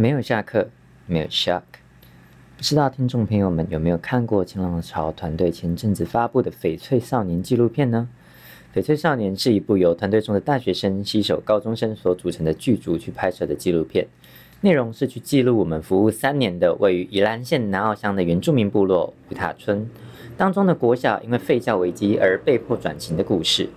没有下课，没有 shock。不知道听众朋友们有没有看过新浪潮团队前阵子发布的《翡翠少年》纪录片呢？《翡翠少年》是一部由团队中的大学生携手高中生所组成的剧组去拍摄的纪录片，内容是去记录我们服务三年的位于宜兰县南澳乡的原住民部落五塔村当中的国小因为废教危机而被迫转型的故事。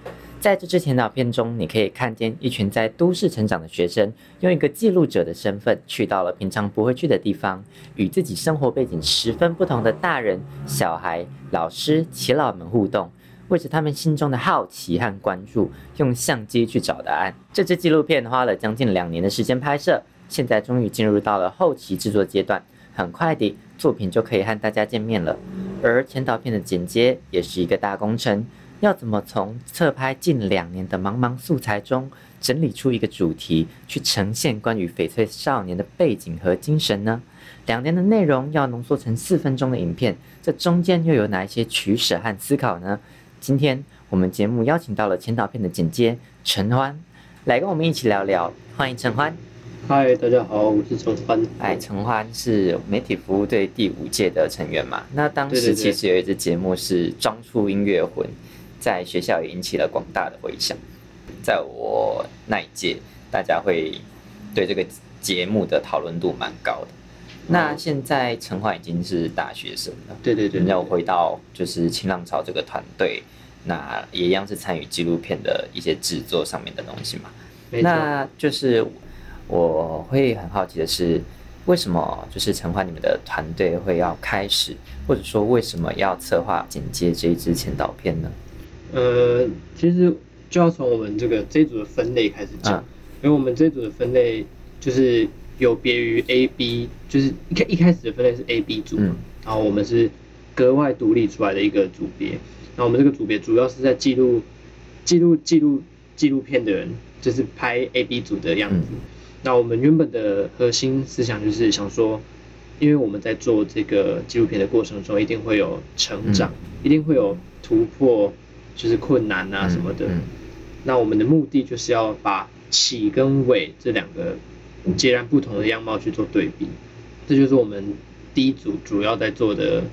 在这支前导片中，你可以看见一群在都市成长的学生，用一个记录者的身份，去到了平常不会去的地方，与自己生活背景十分不同的大人、小孩、老师、耆老们互动，为着他们心中的好奇和关注，用相机去找答案。这支纪录片花了将近两年的时间拍摄，现在终于进入到了后期制作阶段，很快的作品就可以和大家见面了。而前导片的剪接也是一个大工程。要怎么从侧拍近两年的茫茫素材中整理出一个主题，去呈现关于翡翠少年的背景和精神呢？两年的内容要浓缩成四分钟的影片，这中间又有哪一些取舍和思考呢？今天我们节目邀请到了前导片的剪接陈欢，来跟我们一起聊聊。欢迎陈欢。嗨，大家好，我是陈欢。哎，陈欢是媒体服务队第五届的成员嘛？那当时其实有一支节目是装出音乐魂。在学校也引起了广大的回响，在我那一届，大家会对这个节目的讨论度蛮高的。那现在陈焕已经是大学生了，对对对，那我回到就是新浪潮这个团队，那也一样是参与纪录片的一些制作上面的东西嘛。那就是我会很好奇的是，为什么就是陈焕你们的团队会要开始，或者说为什么要策划剪接这一支前导片呢？呃，其实就要从我们这个这一组的分类开始讲，因为我们这一组的分类就是有别于 A、B，就是一开一开始的分类是 A、B 组，然后我们是格外独立出来的一个组别。那我们这个组别主要是在记录记录记录纪录片的人，就是拍 A、B 组的样子。那我们原本的核心思想就是想说，因为我们在做这个纪录片的过程中，一定会有成长，一定会有突破。就是困难啊什么的，那我们的目的就是要把起跟尾这两个截然不同的样貌去做对比，这就是我们第一组主要在做的，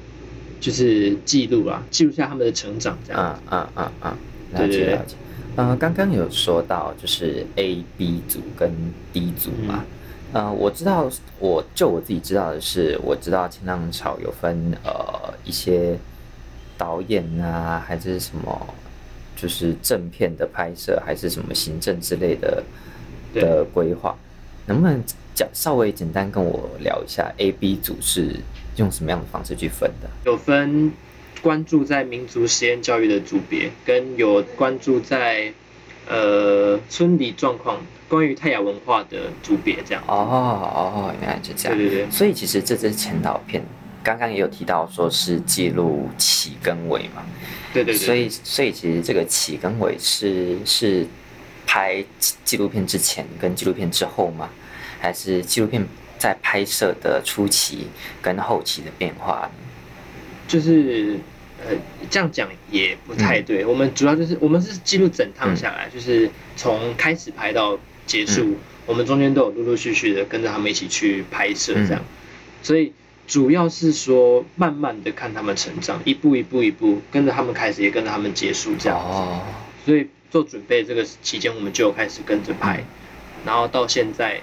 就是记录啊，记录下他们的成长这样。啊啊啊啊！了解了解。呃，刚刚有说到就是 A、B 组跟 D 组嘛，呃，我知道，我就我自己知道的是，我知道前浪潮有分呃一些。导演啊，还是什么，就是正片的拍摄，还是什么行政之类的的规划，能不能讲稍微简单跟我聊一下？A、B 组是用什么样的方式去分的？有分关注在民族实验教育的组别，跟有关注在呃村里状况、关于泰雅文化的组别这样。哦哦，原来是这样。对对对。所以其实这支前导片。刚刚也有提到说是记录起跟尾嘛，对对对，所以所以其实这个起跟尾是是拍纪录片之前跟纪录片之后吗？还是纪录片在拍摄的初期跟后期的变化？就是呃这样讲也不太对，我们主要就是我们是记录整趟下来，就是从开始拍到结束，我们中间都有陆陆续续的跟着他们一起去拍摄这样，所以。主要是说，慢慢的看他们成长，一步一步一步跟着他们开始，也跟着他们结束这样子。所以做准备这个期间，我们就开始跟着拍，然后到现在，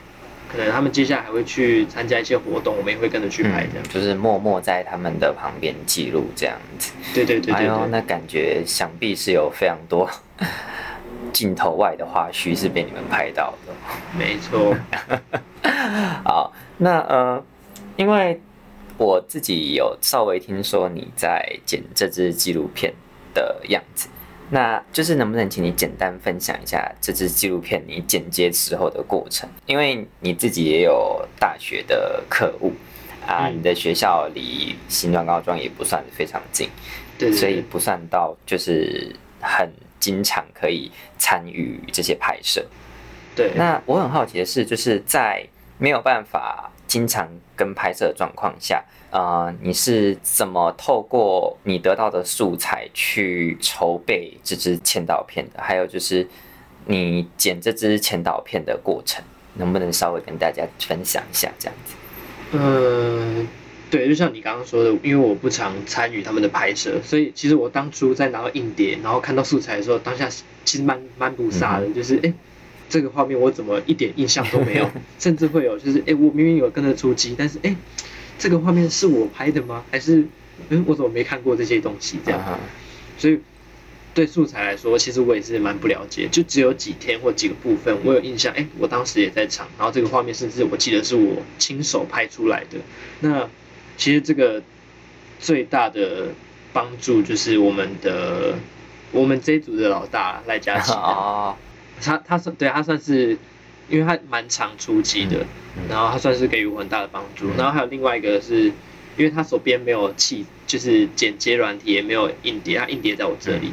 可能他们接下来还会去参加一些活动，我们也会跟着去拍，这样就是默默在他们的旁边记录这样子。对对对对。哎呦，那感觉想必是有非常多 镜头外的花絮是被你们拍到的。没错。好，那呃，因为。我自己有稍微听说你在剪这支纪录片的样子，那就是能不能请你简单分享一下这支纪录片你剪接时候的过程？因为你自己也有大学的课务啊，你的学校离新庄高中也不算非常近，对，所以不算到就是很经常可以参与这些拍摄。对，那我很好奇的是，就是在没有办法。经常跟拍摄状况下，呃，你是怎么透过你得到的素材去筹备这支前导片的？还有就是你剪这支前导片的过程，能不能稍微跟大家分享一下这样子？嗯，对，就像你刚刚说的，因为我不常参与他们的拍摄，所以其实我当初在拿到硬碟，然后看到素材的时候，当下其实蛮蛮不傻的，就是哎，这个画面我怎么一点印象都没有，甚至会有就是哎，我明明有跟着出击，但是哎，这个画面是我拍的吗？还是嗯，我怎么没看过这些东西这样？所以。对素材来说，其实我也是蛮不了解，就只有几天或几个部分我有印象。哎，我当时也在场，然后这个画面甚至我记得是我亲手拍出来的。那其实这个最大的帮助就是我们的我们这一组的老大赖佳琪啊，他他算对他算是，因为他蛮常出击的，然后他算是给予我很大的帮助。然后还有另外一个是，因为他手边没有器，就是剪接软体也没有硬碟，他硬碟在我这里。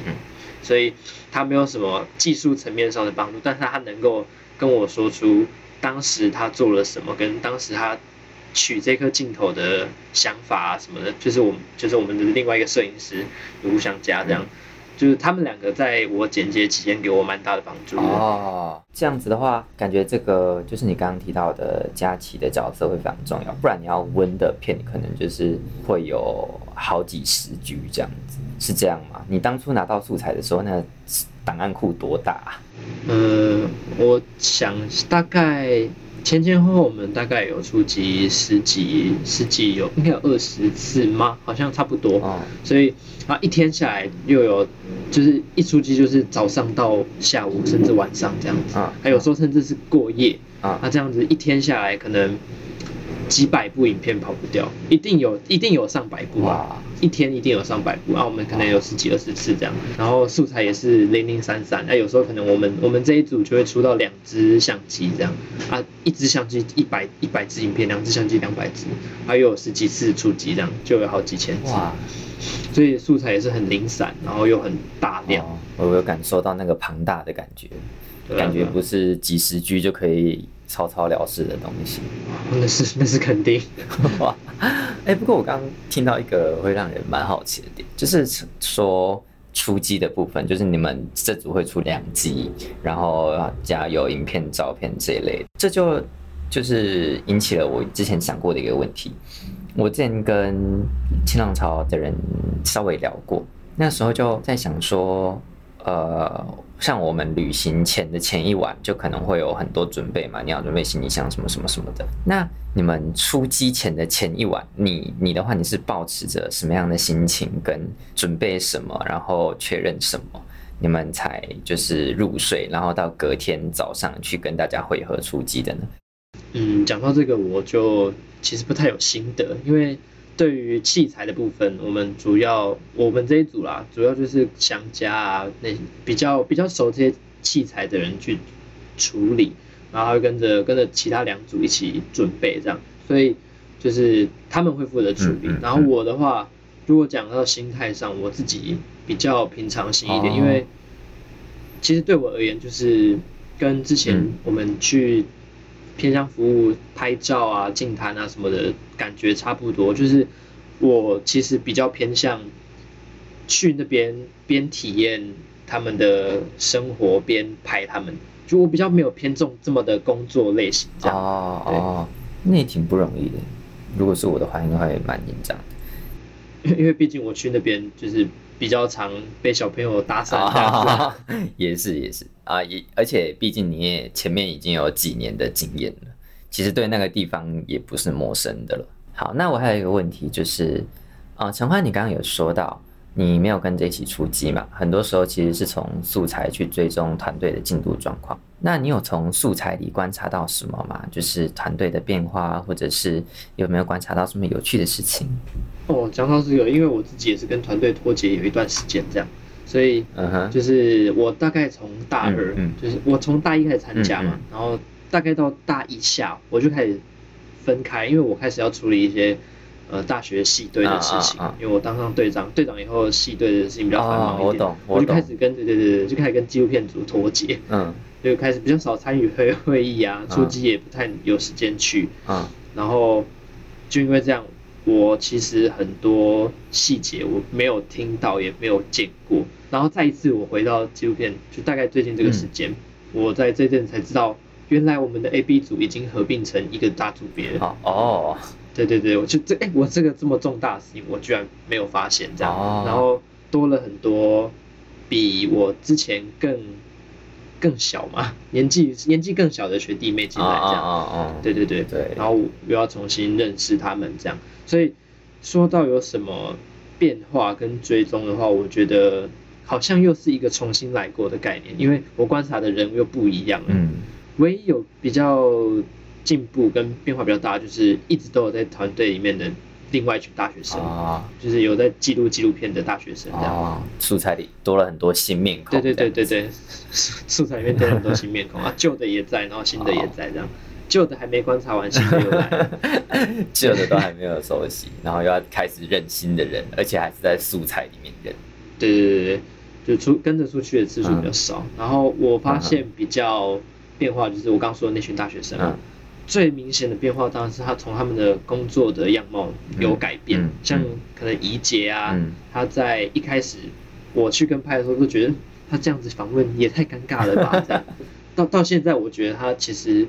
所以他没有什么技术层面上的帮助，但是他能够跟我说出当时他做了什么，跟当时他取这颗镜头的想法啊什么的，就是我们就是我们的另外一个摄影师吴相佳这样。就是他们两个在我剪接期间给我蛮大的帮助哦。这样子的话，感觉这个就是你刚刚提到的佳琪的角色会非常重要，不然你要温的片可能就是会有好几十局这样子，是这样吗？你当初拿到素材的时候，那档案库多大？呃，我想大概。前前后后我们大概有出击十几十几有应该有二十次吗？好像差不多。哦。所以啊一天下来又有，就是一出击就是早上到下午甚至晚上这样子。啊。还有时候甚至是过夜。啊。那这样子一天下来可能。几百部影片跑不掉，一定有，一定有上百部啊！一天一定有上百部啊！我们可能有十几二十次这样，然后素材也是零零散散，那有时候可能我们我们这一组就会出到两只相机这样啊，一只相机一百一百支影片，两只相机两百支，还有十几次出击这样，就有好几千支哇！所以素材也是很零散，然后又很大量，我有感受到那个庞大的感觉，感觉不是几十 G 就可以。草草了事的东西，那是那是肯定。哇，哎，不过我刚刚听到一个会让人蛮好奇的点，就是说出机的部分，就是你们这组会出两集，然后加有影片、照片这一类，这就就是引起了我之前想过的一个问题。我之前跟新浪潮的人稍微聊过，那时候就在想说。呃，像我们旅行前的前一晚，就可能会有很多准备嘛，你要准备行李箱什么什么什么的。那你们出机前的前一晚，你你的话，你是保持着什么样的心情，跟准备什么，然后确认什么，你们才就是入睡，然后到隔天早上去跟大家会合出机的呢？嗯，讲到这个，我就其实不太有心得，因为。对于器材的部分，我们主要我们这一组啦，主要就是想家啊，那比较比较熟这些器材的人去处理，然后会跟着跟着其他两组一起准备这样，所以就是他们会负责处理。然后我的话，如果讲到心态上，我自己比较平常心一点，因为其实对我而言，就是跟之前我们去。偏向服务拍照啊、静谈啊什么的感觉差不多，就是我其实比较偏向去那边边体验他们的生活边拍他们，就我比较没有偏重这么的工作类型这样。哦哦，那也挺不容易的。如果是我的话，应该会蛮紧张的，因为毕竟我去那边就是。比较常被小朋友打散这样子，也是也是啊，也而且毕竟你也前面已经有几年的经验了，其实对那个地方也不是陌生的了。好，那我还有一个问题就是，啊，陈欢，你刚刚有说到你没有跟着一起出击嘛？很多时候其实是从素材去追踪团队的进度状况。那你有从素材里观察到什么吗？就是团队的变化，或者是有没有观察到什么有趣的事情？哦，讲到这个，因为我自己也是跟团队脱节有一段时间这样，所以就是我大概从大二，就是我从大一开始参加嘛，然后大概到大一下我就开始分开，因为我开始要处理一些呃大学系队的事情，因为我当上队长，队长以后系队的事情比较繁忙一点，我就开始跟对对对对，就开始跟纪录片组脱节，嗯，就开始比较少参与会会议啊，出机也不太有时间去，嗯，然后就因为这样。我其实很多细节我没有听到，也没有见过。然后再一次我回到纪录片，就大概最近这个时间，我在这阵才知道，原来我们的 A、B 组已经合并成一个大组别了。哦，对对对，我就这哎，我这个这么重大的事情，我居然没有发现这样，哦然后多了很多比我之前更更小嘛，年纪年纪更小的学弟妹进来这样。哦对对对。对。然后又要重新认识他们这样，所以说到有什么变化跟追踪的话，我觉得好像又是一个重新来过的概念，因为我观察的人又不一样了。嗯。唯一有比较进步跟变化比较大，就是一直都有在团队里面的另外一群大学生，啊就是有在记录纪录片的大学生这样。哦，素材里多了很多新面孔。对对对对对，素素材里面多了很多新面孔啊，旧的也在，然后新的也在这样。旧的还没观察完，新的又来了。旧的都还没有熟悉，然后又要开始认新的人，而且还是在素材里面认。对对对对，就出跟着出去的次数比较少。然后我发现比较变化就是我刚刚说的那群大学生嘛，嗯最明显的变化当然是他从他们的工作的样貌有改变，嗯嗯像可能怡杰啊，嗯。他在一开始我去跟拍的时候都觉得他这样子访问也太尴尬了吧，这样。到到现在我觉得他其实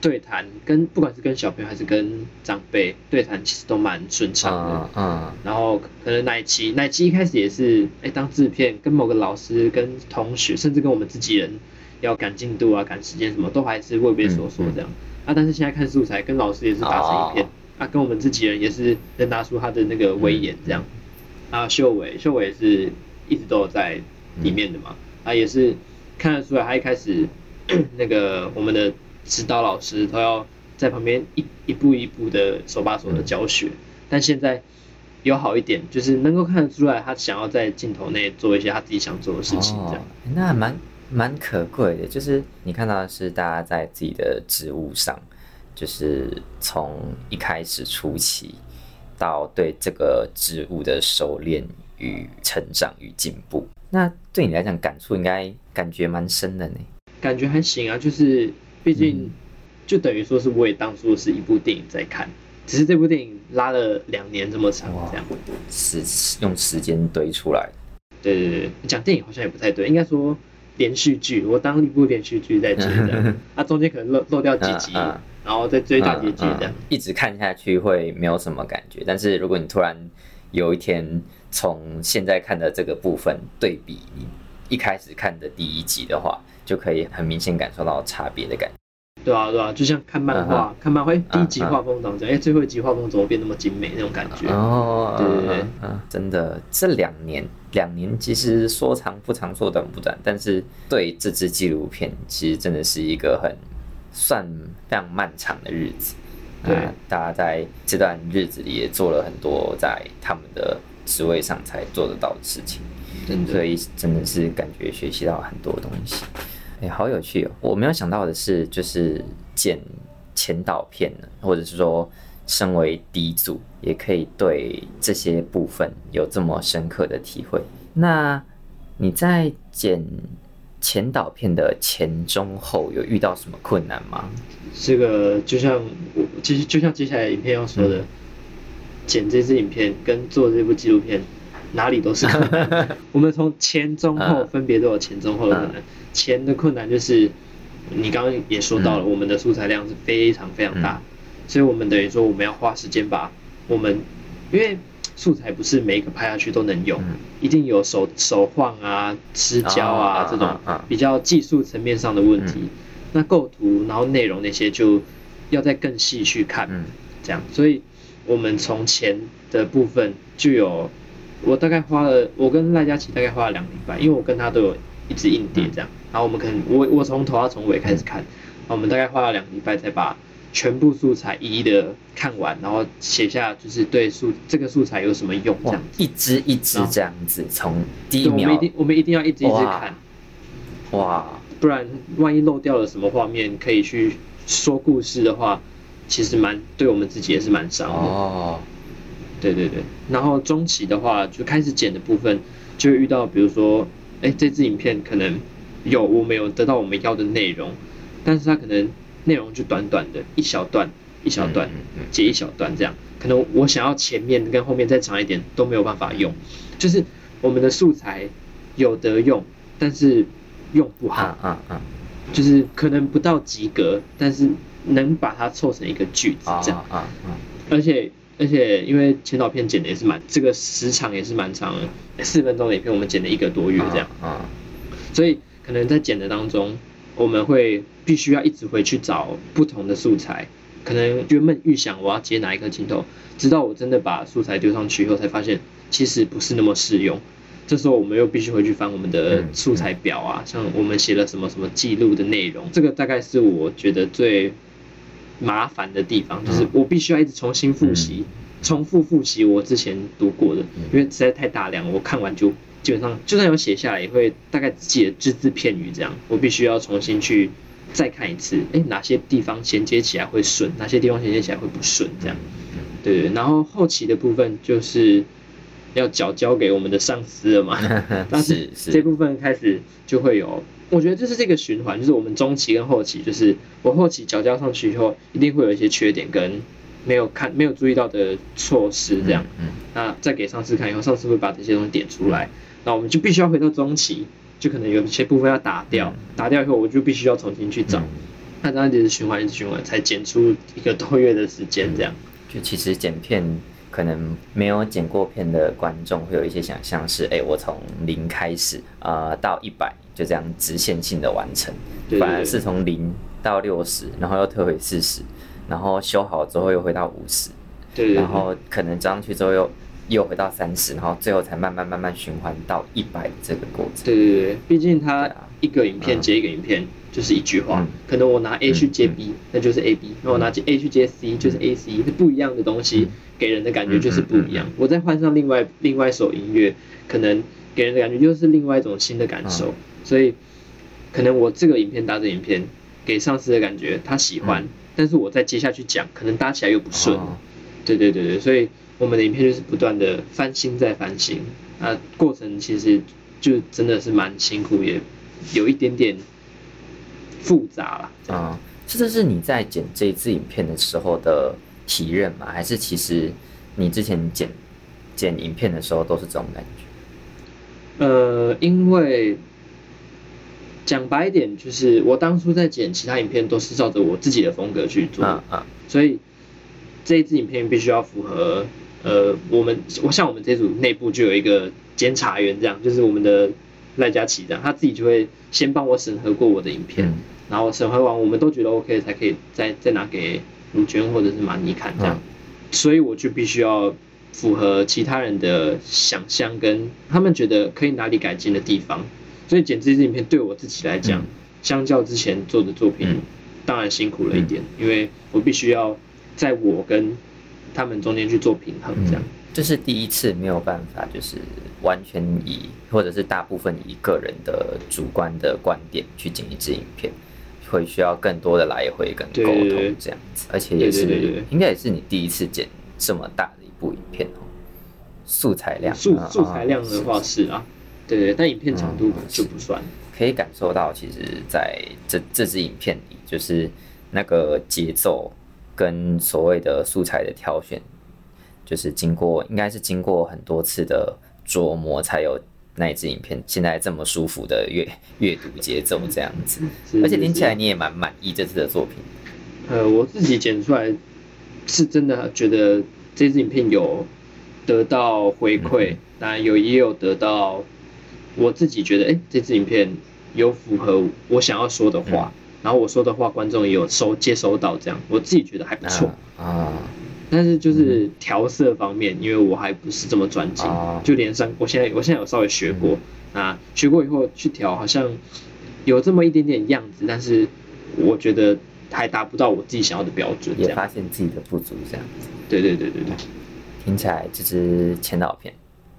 对谈跟不管是跟小朋友还是跟长辈对谈，其实都蛮顺畅的。嗯嗯然后可能奶奇，奶奇一开始也是哎当制片，跟某个老师、跟同学，甚至跟我们自己人要赶进度啊、赶时间什么，都还是畏畏缩缩这样。啊，但是现在看素材，跟老师也是打成一片，啊，跟我们自己人也是能拿出他的那个威严这样。啊，秀伟，秀伟也是一直都有在里面的嘛，啊，也是看得出来，他一开始 那个我们的指导老师都要在旁边一一步一步的手把手的教学，但现在有好一点，就是能够看得出来，他想要在镜头内做一些他自己想做的事情，这样。哦、那还蛮蛮可贵的。就是你看到的是大家在自己的职务上，就是从一开始初期到对这个职务的熟练与成长与进步。那对你来讲，感触应该感觉蛮深的呢。感觉还行啊，就是毕嗯竟就等于说是我也当初是一部电影在看，只是这部电影拉了两年这么长，这样。时用时间堆出来。对对对，讲电影好像也不太对，应该说连续剧，我当一部连续剧在追这样，啊中间可能漏漏掉几集，嗯嗯然后再追大结局这样。一直看下去会没有什么感觉，但是如果你突然有一天从现在看的这个部分对比你一开始看的第一集的话，就可以很明显感受到差别的感觉。对啊对啊，就像看漫画，看漫画，哎第一集画风怎么讲？哎最后一集画风怎么变那么精美那种感觉？哦，对对对嗯，真的，这两年两年其实说长不长，说短不短，但是对这支纪录片其实真的是一个很算非常漫长的日子。对那大家在这段日子里也做了很多在他们的职位上才做得到的事情，所以真的是感觉学习到很多东西。哎、好有趣哦！我没有想到的是，就是剪前导片呢，或者是说，身为第一组，也可以对这些部分有这么深刻的体会。那你在剪前导片的前、中、后有遇到什么困难吗？这个就像我，其实就像接下来影片要说的，嗯剪这支影片跟做这部纪录片，哪里都是 困难。我们从前中后嗯分别都有前中后的困难。前的困难就是你刚刚也说到了，嗯。我们的素材量是非常非常大，所以我们等于说我们要花时间把我们，因为素材不是每一个拍下去都能用，嗯。一定有手手晃啊、失焦啊、啊这种比较技术层面上的问题。嗯。那构图，然后内容那些就要再更细去看，嗯。这样。所以我们从钱的部分就有，我大概花了，我跟赖佳琪大概花了两个礼拜，因为我跟他都有一直硬碟这样。然后我们可能我我从头到从尾开始看，然后我们大概花了两个礼拜才把全部素材一一的看完，然后写下就是对素这个素材有什么用这样。，一支一支这样子，从第一秒，我秒们一定我们一定要一直一直看。哇，不然万一漏掉了什么画面可以去说故事的话，其实蛮对我们自己也是蛮伤的。哦，对对对，然后中期的话就开始剪的部分，就会遇到比如说，哎，这支影片可能有我们有得到我们要的内容，但是它可能内容就短短的一小段一小段嗯嗯嗯。截一小段这样，可能我想要前面跟后面再长一点都没有办法用，就是我们的素材有得用，但是用不好。啊啊啊，就是可能不到及格，但是能把它凑成一个句子这样啊。啊，而且而且因为前导片剪的也是蛮，这个时长也是蛮长，四分钟的影片我们剪了一个多月这样啊，所以可能在剪的当中，我们会必须要一直回去找不同的素材，可能原本预想我要接哪一个镜头，直到我真的把素材丢上去以后，才发现其实不是那么适用。这时候我们又必须回去翻我们的素材表啊，像我们写了什么什么记录的内容，这个大概是我觉得最麻烦的地方，就是我必须要一直重新复习，重复复习我之前读过的，因为实在太大量，我看完就基本上就算有写下来，也会大概记得只字片语这样，我必须要重新去再看一次，哎，哪些地方衔接起来会顺，哪些地方衔接起来会不顺这样，对对，然后后期的部分就是。要交交给我们的上司了嘛？但是这部分开始就会有，我觉得就是这个循环，就是我们中期跟后期，就是我后期脚交上去以后，一定会有一些缺点跟没有看、没有注意到的措施，这样。嗯那再给上司看以后，上司会把这些东西点出来，那我们就必须要回到中期，就可能有一些部分要打掉，打掉以后，我就必须要重新去找。那这样子循环一直循环，才剪出一个多月的时间，这样。就其实剪片。可能没有剪过片的观众会有一些想象是，哎，我从零开始，呃，到一百就这样直线性的完成，反而是从零到六十，然后又退回四十，然后修好之后又回到五十，对，然后可能装上去之后又又回到三十，然后最后才慢慢慢慢循环到一百这个过程。对对对，毕竟它一个影片接一个影片。就是一句话，可能我拿 A 去接 B，那就是 A B；那我拿 A 去接 C，就是 A C。是不一样的东西，给人的感觉就是不一样。我再换上另外另外一首音乐，可能给人的感觉又是另外一种新的感受。所以，可能我这个影片搭着影片，给上司的感觉他喜欢，但是我再接下去讲，可能搭起来又不顺。对对对对，所以我们的影片就是不断的翻新再翻新，啊，过程其实就真的是蛮辛苦，也有一点点。复杂了啊！这这是你在剪这一次影片的时候的体认吗？还是其实你之前剪剪影片的时候都是这种感觉？呃，因为讲白一点，就是我当初在剪其他影片都是照着我自己的风格去做。啊，所以这一支影片必须要符合呃，我们我像我们这组内部就有一个监察员，这样就是我们的赖佳琪这样，他自己就会先帮我审核过我的影片。然后审核完，我们都觉得 OK，才可以再再拿给卢娟或者是马尼看这样，所以我就必须要符合其他人的想象跟他们觉得可以哪里改进的地方，所以剪这支影片对我自己来讲，相较之前做的作品，当然辛苦了一点，因为我必须要在我跟他们中间去做平衡这样。这是第一次没有办法，就是完全以或者是大部分以个人的主观的观点去剪一支影片。会需要更多的来回跟沟通这样子，而且也是应该也是你第一次剪这么大的一部影片哦。素材量，素素材量的话是啊，对对，但影片长度就不算。可以感受到，其实在这这支影片里，就是那个节奏跟所谓的素材的挑选，就是经过应该是经过很多次的琢磨才有。那一支影片现在这么舒服的阅 阅读节奏这样子，而且听起来你也蛮满意这次的作品。呃，我自己剪出来是真的觉得这支影片有得到回馈，当然有也有得到我自己觉得，哎，这支影片有符合我想要说的话，然后我说的话观众也有收接收到，这样我自己觉得还不错。啊。但是就是调色方面，因为我还不是这么专精，就连上我现在我现在有稍微学过，啊，学过以后去调，好像有这么一点点样子，但是我觉得还达不到我自己想要的标准，也发现自己的不足这样子。对对对对对，听起来这支前导片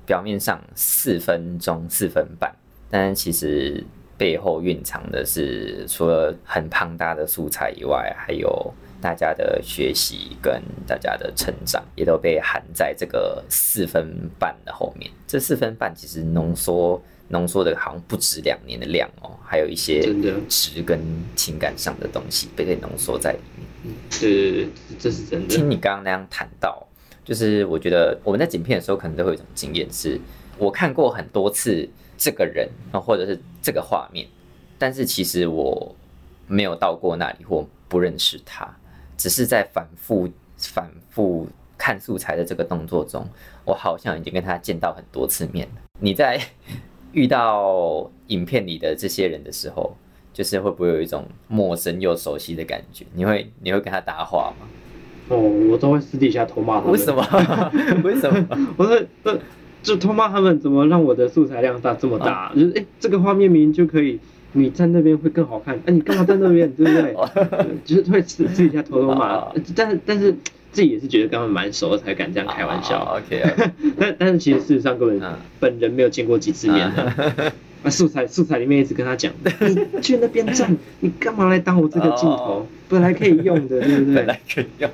表面上四分钟四分半，但其实背后蕴藏的是除了很庞大的素材以外，还有。大家的学习跟大家的成长也都被含在这个四分半的后面。这四分半其实浓缩浓缩的好像不止两年的量哦，还有一些值跟情感上的东西被被浓缩在里面。嗯，对对对，这是真的。听你刚刚那样谈到，就是我觉得我们在剪片的时候可能都会有一种经验，是我看过很多次这个人或者是这个画面，但是其实我。没有到过那里或不认识他，只是在反复反复看素材的这个动作中，我好像已经跟他见到很多次面了。你在 遇到影片里的这些人的时候，就是会不会有一种陌生又熟悉的感觉？你会你会跟他搭话吗？哦，我都会私底下偷骂他们。为什么？为什么？我说，呃，就偷骂他们，怎么让我的素材量大这么大？就是，哎，这个画面明明就可以，你站那边会更好看。哎，你干嘛站那边？对不对？就是会私私底下偷偷骂，但是但是自己也是觉得跟他们蛮熟，才敢这样开玩笑。OK。但但是其实事实上根本本人没有见过几次面的。啊，素材素材里面一直跟他讲，你去那边站，你干嘛来当我这个镜头？本来可以用的，对不对？本来可以用。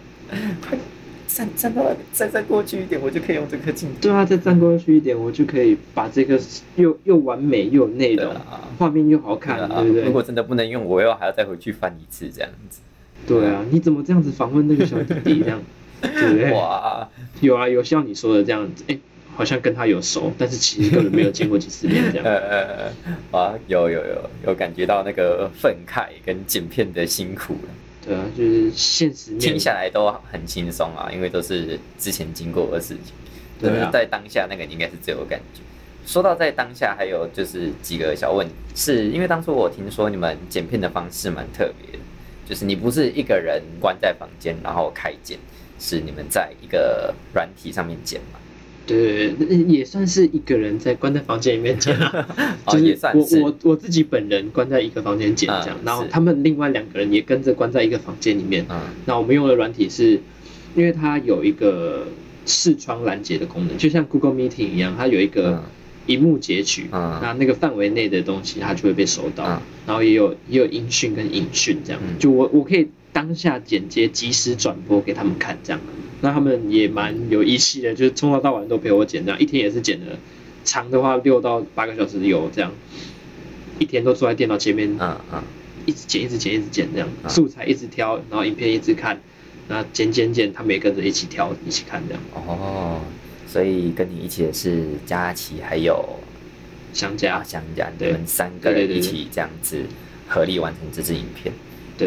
站站到再再过去一点，我就可以用这颗镜头。对啊，再站过去一点，我就可以把这个又又完美又有内容，画面又好看，对不对？如果真的不能用，我又还要再回去翻一次这样子。对啊，你怎么这样子访问那个小弟弟这样？对不对？哇，有啊，有像你说的这样子，哎，好像跟他有熟，但是其实根本没有见过几次面这样。呃 呃呃，啊，有有有有感觉到那个愤慨跟剪片的辛苦了。对啊，就是现实听下来都很轻松啊，因为都是之前经过的事情。对啊，在当下那个应该是最有感觉。说到在当下，还有就是几个小问题，是因为当初我听说你们剪片的方式蛮特别的，就是你不是一个人关在房间然后开剪，是你们在一个软体上面剪嘛？对，也算是一个人在关在房间里面剪啊，就是我我我自己本人关在一个房间剪这样，然后他们另外两个人也跟着关在一个房间里面。嗯，那我们用的软体是，因为它有一个视窗拦截的功能，就像 Google Meeting 一样，它有一个荧幕截取，那那个范围内的东西它就会被收到，然后也有也有音讯跟影讯这样，就我我可以当下剪接，及时转播给他们看这样。那他们也蛮有义气的，就是从早到晚都陪我剪，这样一天也是剪了，长的话六到八个小时有这样，一天都坐在电脑前面，嗯嗯，一直剪一直剪一直剪这样，素材一直挑，然后影片一直看，那剪剪剪，他们也跟着一起挑一起看这样。哦，所以跟你一起的是佳琪还有香佳，香佳，你们三个人一起这样子合力完成这支影片，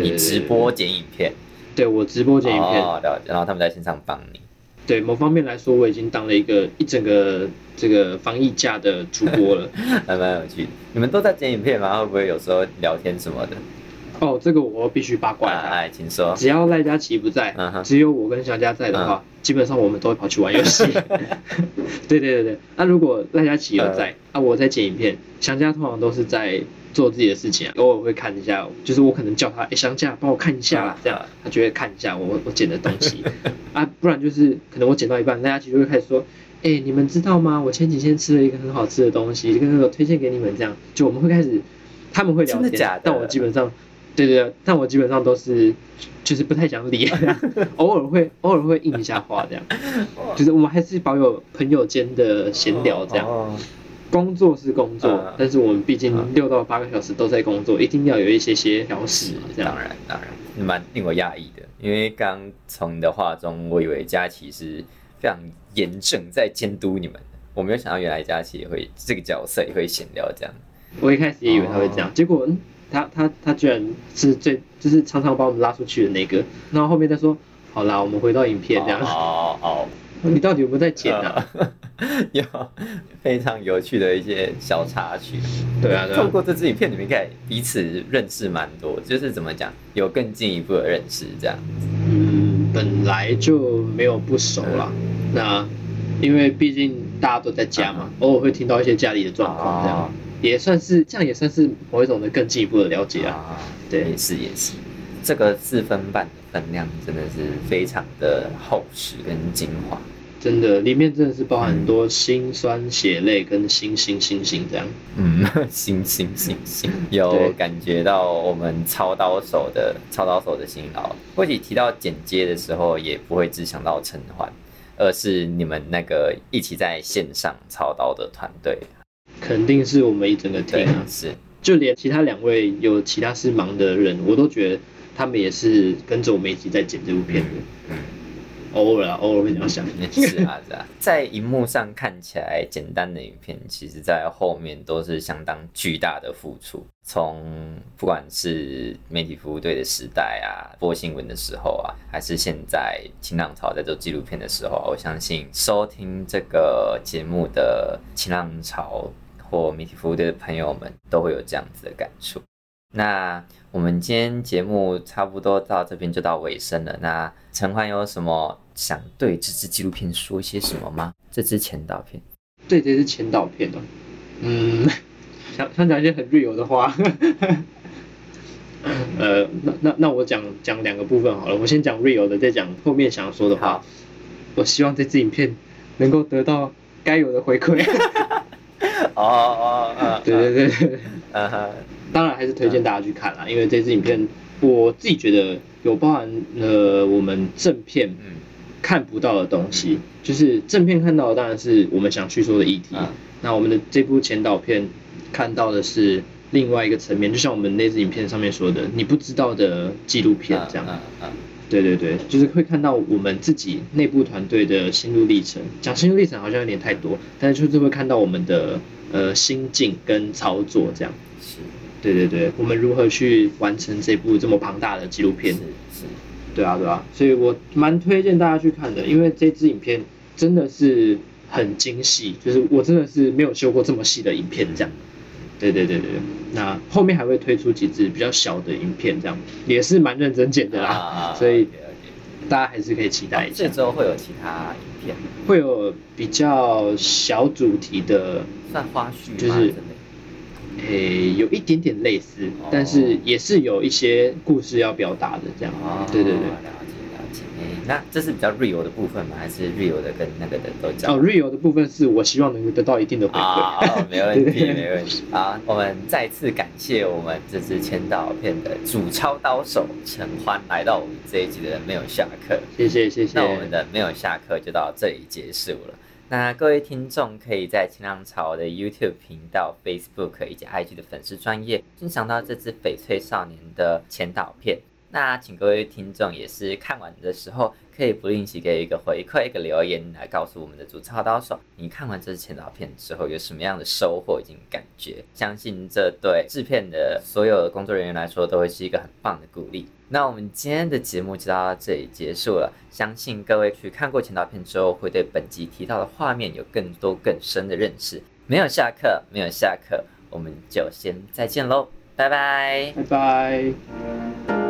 你直播剪影片。对我直播剪影片，然后他们在线上帮你。对某方面来说，我已经当了一个一整个这个防疫假的主播了，还蛮有趣的。你们都在剪影片吗？会不会有时候聊天什么的？哦，这个我必须八卦一下。哎，请说。只要赖佳琪不在，只有我跟小佳在的话，基本上我们都会跑去玩游戏。对对对对，那如果赖佳琪有在，啊，我在剪影片，小佳通常都是在。做自己的事情啊，偶尔会看一下，就是我可能叫他，哎，香佳，帮我看一下啦，这样。他就会看一下我我剪的东西。啊，不然就是可能我剪到一半，大家其实会开始说，哎，你们知道吗？我前几天吃了一个很好吃的东西，跟那个推荐给你们，这样。就我们会开始，他们会聊天，但我基本上，对对对，但我基本上都是就是不太讲理，偶尔会偶尔会应一下话，这样，就是我们还是保有朋友间的闲聊这样。工作是工作，但是我们毕竟六到八个小时都在工作，一定要有一些些调试。当然，当然，蛮令我讶异的，因为刚从你的话中，我以为佳琪是非常严正在监督你们的，我没有想到原来佳琪也会这个角色也会闲聊这样。我一开始也以为他会这样，结果他他他居然是最就是常常把我们拉出去的那个，然后后面再说好啦，我们回到影片这样。哦哦。你到底有没有在剪啊？有非常有趣的一些小插曲。对啊，透过这支影片，你们应该彼此认识蛮多，就是怎么讲，有更进一步的认识这样。嗯，本来就没有不熟啦。那因为毕竟大家都在家嘛，偶尔会听到一些家里的状况，这样也算是这样，也算是某一种的更进一步的了解啊。对，也是也是。这个四分半的分量真的是非常的厚实跟精华。真的，里面真的是包含很多辛酸血泪跟星星星星这样。嗯，星星星星，有感觉到我们操刀手的操刀手的辛劳。或许提到剪接的时候，也不会只想到陈欢，而是你们那个一起在线上操刀的团队。肯定是我们一整个 team 啊，是，就连其他两位有其他事忙的人，我都觉得他们也是跟着我们一起在剪这部片的。嗯。偶尔啊，偶尔会 这样想。是啊，是啊，在荧幕上看起来简单的影片，其实在后面都是相当巨大的付出。从不管是媒体服务队的时代啊，播新闻的时候啊，还是现在新浪潮在做纪录片的时候，我相信收听这个节目的新浪潮或媒体服务队的朋友们，都会有这样子的感触。那我们今天节目差不多到这边就到尾声了。那陈欢有什么想对这支纪录片说些什么吗？这支前导片？对，这支前导片哦，嗯，想想讲一些很 real 的话。呃，那那那我讲讲两个部分好了。我先讲 real 的，再讲后面想要说的话。我希望这支影片能够得到该有的回馈。哦哦哦，对对对对，嗯哼。当然还是推荐大家去看啦，因为这支影片我自己觉得有包含了我们正片看不到的东西，就是正片看到的当然是我们想去说的议题，那我们的这部前导片看到的是另外一个层面，就像我们那支影片上面说的，你不知道的纪录片这样，对对对，就是会看到我们自己内部团队的心路历程，讲心路历程好像有点太多，但是就是会看到我们的呃心境跟操作这样。是。对对对，我们如何去完成这部这么庞大的纪录片？是是，对啊对啊，所以我蛮推荐大家去看的，因为这支影片真的是很精细，就是我真的是没有修过这么细的影片这样。对对对对，那后面还会推出几支比较小的影片，这样也是蛮认真剪的啦，所以大家还是可以期待一下。这周会有其他影片，会有比较小主题的，算花絮，就是。诶，有一点点类似，但是也是有一些故事要表达的这样。哦，对对对，了解了解。诶，那这是比较 real 的部分吗？还是 real 的跟那个的都讲？哦，real 的部分是我希望能够得到一定的回馈。啊，没问题，没问题。好，我们再次感谢我们这支签到片的主操刀手陈欢来到我们这一集的没有下课。谢谢谢谢。那我们的没有下课就到这里结束了。那各位听众可以在清浪潮的 YouTube 频道、Facebook 以及 IG 的粉丝专业欣赏到这支翡翠少年的前导片。那请各位听众也是看完的时候，可以不吝惜给一个回馈、一个留言，来告诉我们的主操刀手，你看完这支前导片之后有什么样的收获以及感觉？相信这对制片的所有的工作人员来说，都会是一个很棒的鼓励。那我们今天的节目就到这里结束了。相信各位去看过前导片之后，会对本集提到的画面有更多更深的认识。没有下课，没有下课，我们就先再见喽，拜拜，拜拜。